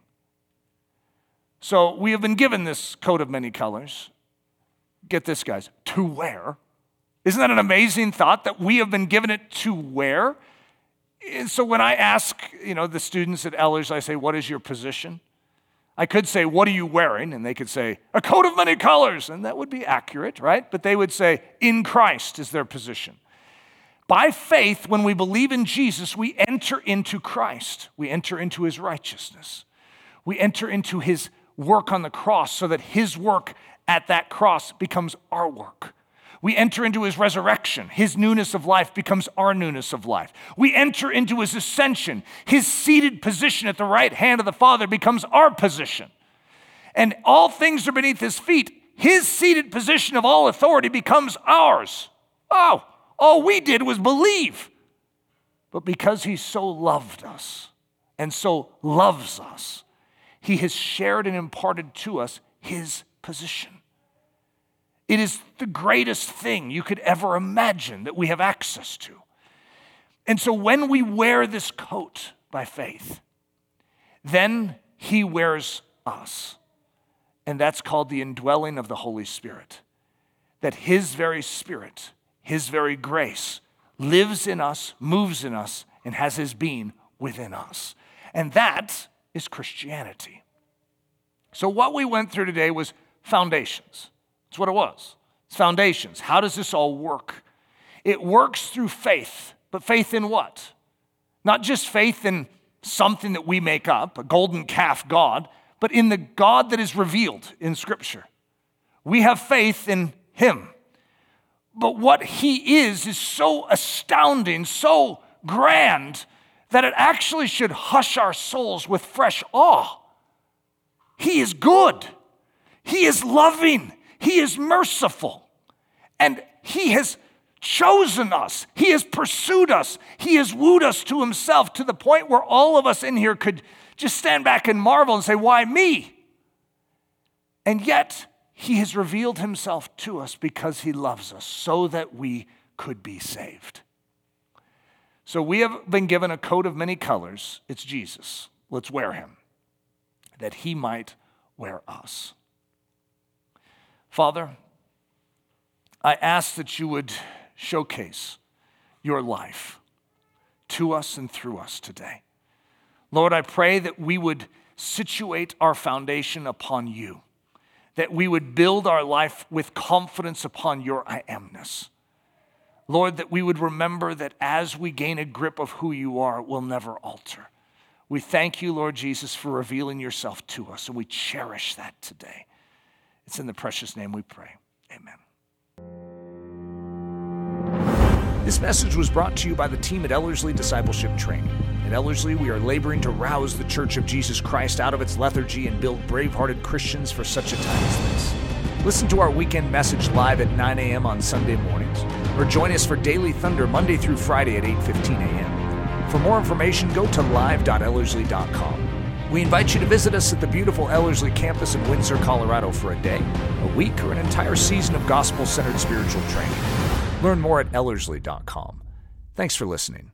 So we have been given this coat of many colors. Get this, guys, to wear. Isn't that an amazing thought that we have been given it to wear? And so when I ask, you know, the students at Ellerslie, I say, "What is your position?" I could say, "What are you wearing?" and they could say, "A coat of many colors," and that would be accurate, right? But they would say, "In Christ is their position." By faith, when we believe in Jesus, we enter into Christ. We enter into his righteousness. We enter into his work on the cross so that his work at that cross becomes our work. We enter into his resurrection. His newness of life becomes our newness of life. We enter into his ascension. His seated position at the right hand of the Father becomes our position. And all things are beneath his feet. His seated position of all authority becomes ours. Oh, all we did was believe. But because he so loved us and so loves us, he has shared and imparted to us his position. It is the greatest thing you could ever imagine that we have access to. And so when we wear this coat by faith, then he wears us. And that's called the indwelling of the Holy Spirit. That his very spirit his very grace, lives in us, moves in us, and has His being within us. And that is Christianity. So, what we went through today was foundations. That's what it was. It's foundations. How does this all work? It works through faith, but faith in what? Not just faith in something that we make up, a golden calf God, but in the God that is revealed in Scripture. We have faith in Him. But what he is is so astounding, so grand, that it actually should hush our souls with fresh awe. He is good, he is loving, he is merciful, and he has chosen us, he has pursued us, he has wooed us to himself to the point where all of us in here could just stand back and marvel and say, Why me? And yet, he has revealed himself to us because he loves us so that we could be saved. So we have been given a coat of many colors. It's Jesus. Let's wear him that he might wear us. Father, I ask that you would showcase your life to us and through us today. Lord, I pray that we would situate our foundation upon you, that we would build our life with confidence upon your I amness. Lord, that we would remember that as we gain a grip of who you are, it will never alter. We thank you, Lord Jesus, for revealing yourself to us, and we cherish that today. It's in the precious name we pray. Amen. This message was brought to you by the team at Ellerslie Discipleship Training. Ellerslie, we are laboring to rouse the Church of Jesus Christ out of its lethargy and build brave hearted Christians for such a time as this. Listen to our weekend message live at 9 a.m. on Sunday mornings, or join us for Daily Thunder Monday through Friday at 8:15 a.m. For more information, go to live.ellerslie.com. We invite you to visit us at the beautiful Ellerslie campus in Windsor, Colorado for a day, a week, or an entire season of gospel centered spiritual training. Learn more at Ellerslie.com. Thanks for listening.